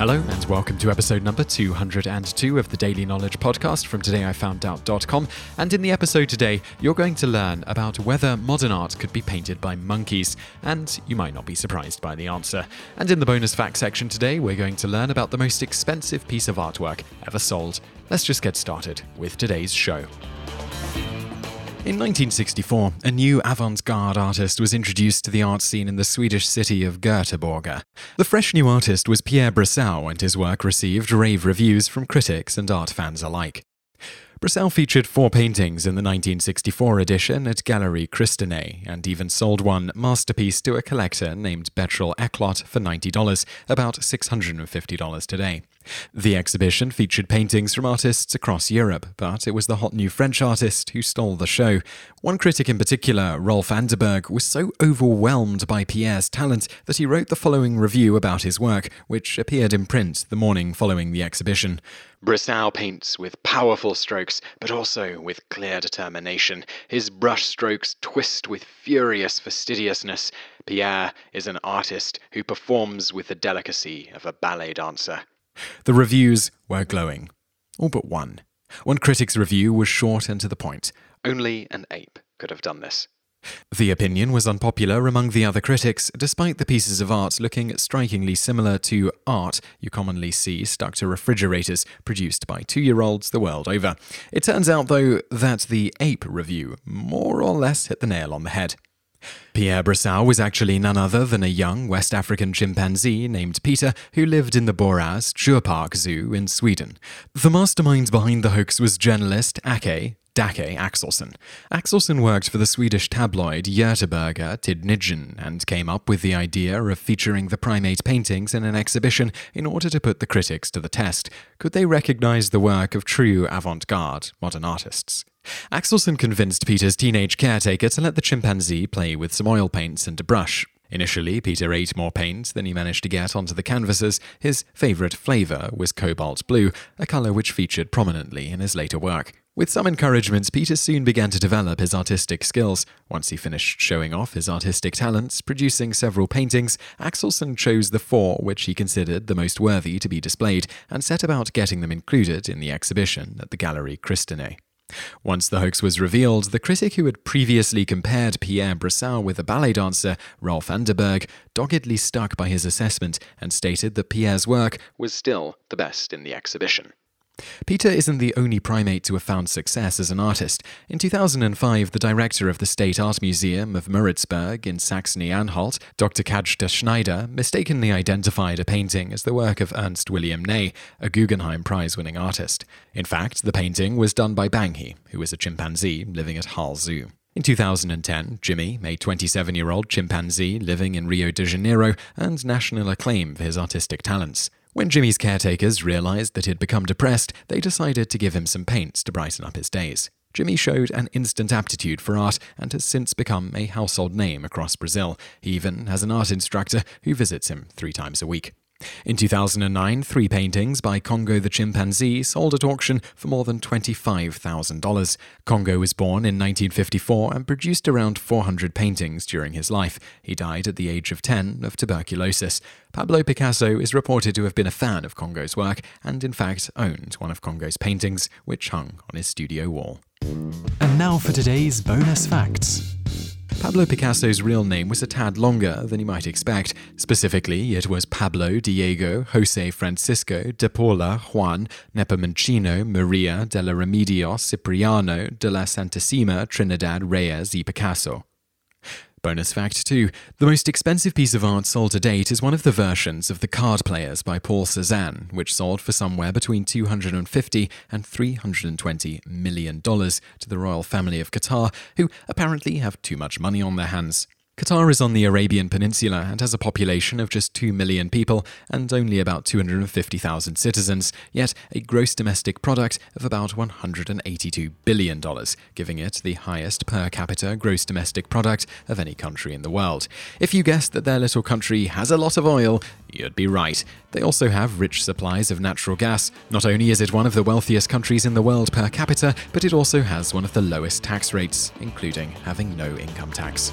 Hello, and welcome to episode number 202 of the Daily Knowledge Podcast from todayifoundout.com. And in the episode today, you're going to learn about whether modern art could be painted by monkeys, and you might not be surprised by the answer. And in the bonus fact section today, we're going to learn about the most expensive piece of artwork ever sold. Let's just get started with today's show. In 1964, a new avant garde artist was introduced to the art scene in the Swedish city of Göteborg. The fresh new artist was Pierre Brassau, and his work received rave reviews from critics and art fans alike. Brassau featured four paintings in the 1964 edition at Gallery Christinae and even sold one masterpiece to a collector named Bertil Eklot for $90, about $650 today. The exhibition featured paintings from artists across Europe, but it was the hot new French artist who stole the show. One critic in particular, Rolf Anderberg, was so overwhelmed by Pierre's talent that he wrote the following review about his work, which appeared in print the morning following the exhibition. Brassau paints with powerful strokes, but also with clear determination. His brush strokes twist with furious fastidiousness. Pierre is an artist who performs with the delicacy of a ballet dancer. The reviews were glowing. All but one. One critic's review was short and to the point. Only an ape could have done this. The opinion was unpopular among the other critics, despite the pieces of art looking strikingly similar to art you commonly see stuck to refrigerators produced by two year olds the world over. It turns out, though, that the ape review more or less hit the nail on the head. Pierre Brassau was actually none other than a young West African chimpanzee named Peter who lived in the Borås Djurpark Zoo in Sweden. The mastermind behind the hoax was journalist Ake Dacke Axelsson. Axelsson worked for the Swedish tabloid Göteborgs-Tidningen and came up with the idea of featuring the primate paintings in an exhibition in order to put the critics to the test. Could they recognize the work of true avant garde modern artists? Axelsson convinced Peter's teenage caretaker to let the chimpanzee play with some oil paints and a brush. Initially, Peter ate more paint than he managed to get onto the canvases. His favourite flavour was cobalt blue, a colour which featured prominently in his later work. With some encouragement, Peter soon began to develop his artistic skills. Once he finished showing off his artistic talents, producing several paintings, Axelsson chose the four which he considered the most worthy to be displayed and set about getting them included in the exhibition at the Gallery Christinae. Once the hoax was revealed, the critic who had previously compared Pierre Brassau with a ballet dancer, Rolf Anderberg, doggedly stuck by his assessment and stated that Pierre's work was still the best in the exhibition. Peter isn't the only primate to have found success as an artist. In 2005, the director of the State Art Museum of Moritzburg in Saxony Anhalt, Dr. Katja Schneider, mistakenly identified a painting as the work of Ernst William Nay, a Guggenheim Prize winning artist. In fact, the painting was done by Banghi, who is a chimpanzee living at Hull Zoo. In 2010, Jimmy, a 27 year old chimpanzee living in Rio de Janeiro, earned national acclaim for his artistic talents. When Jimmy's caretakers realized that he'd become depressed, they decided to give him some paints to brighten up his days. Jimmy showed an instant aptitude for art and has since become a household name across Brazil. He even has an art instructor who visits him three times a week. In 2009, three paintings by Congo the chimpanzee sold at auction for more than $25,000. Congo was born in 1954 and produced around 400 paintings during his life. He died at the age of 10 of tuberculosis. Pablo Picasso is reported to have been a fan of Congo's work and, in fact, owned one of Congo's paintings, which hung on his studio wall. And now for today's bonus facts. Pablo Picasso's real name was a tad longer than you might expect. Specifically, it was Pablo Diego Jose Francisco de Paula Juan Nepomuceno Maria de la Remedio Cipriano de la Santissima Trinidad Reyes y Picasso. Bonus fact 2 The most expensive piece of art sold to date is one of the versions of The Card Players by Paul Cézanne, which sold for somewhere between 250 and 320 million dollars to the royal family of Qatar, who apparently have too much money on their hands. Qatar is on the Arabian Peninsula and has a population of just 2 million people and only about 250,000 citizens, yet a gross domestic product of about $182 billion, giving it the highest per capita gross domestic product of any country in the world. If you guessed that their little country has a lot of oil, you'd be right. They also have rich supplies of natural gas. Not only is it one of the wealthiest countries in the world per capita, but it also has one of the lowest tax rates, including having no income tax.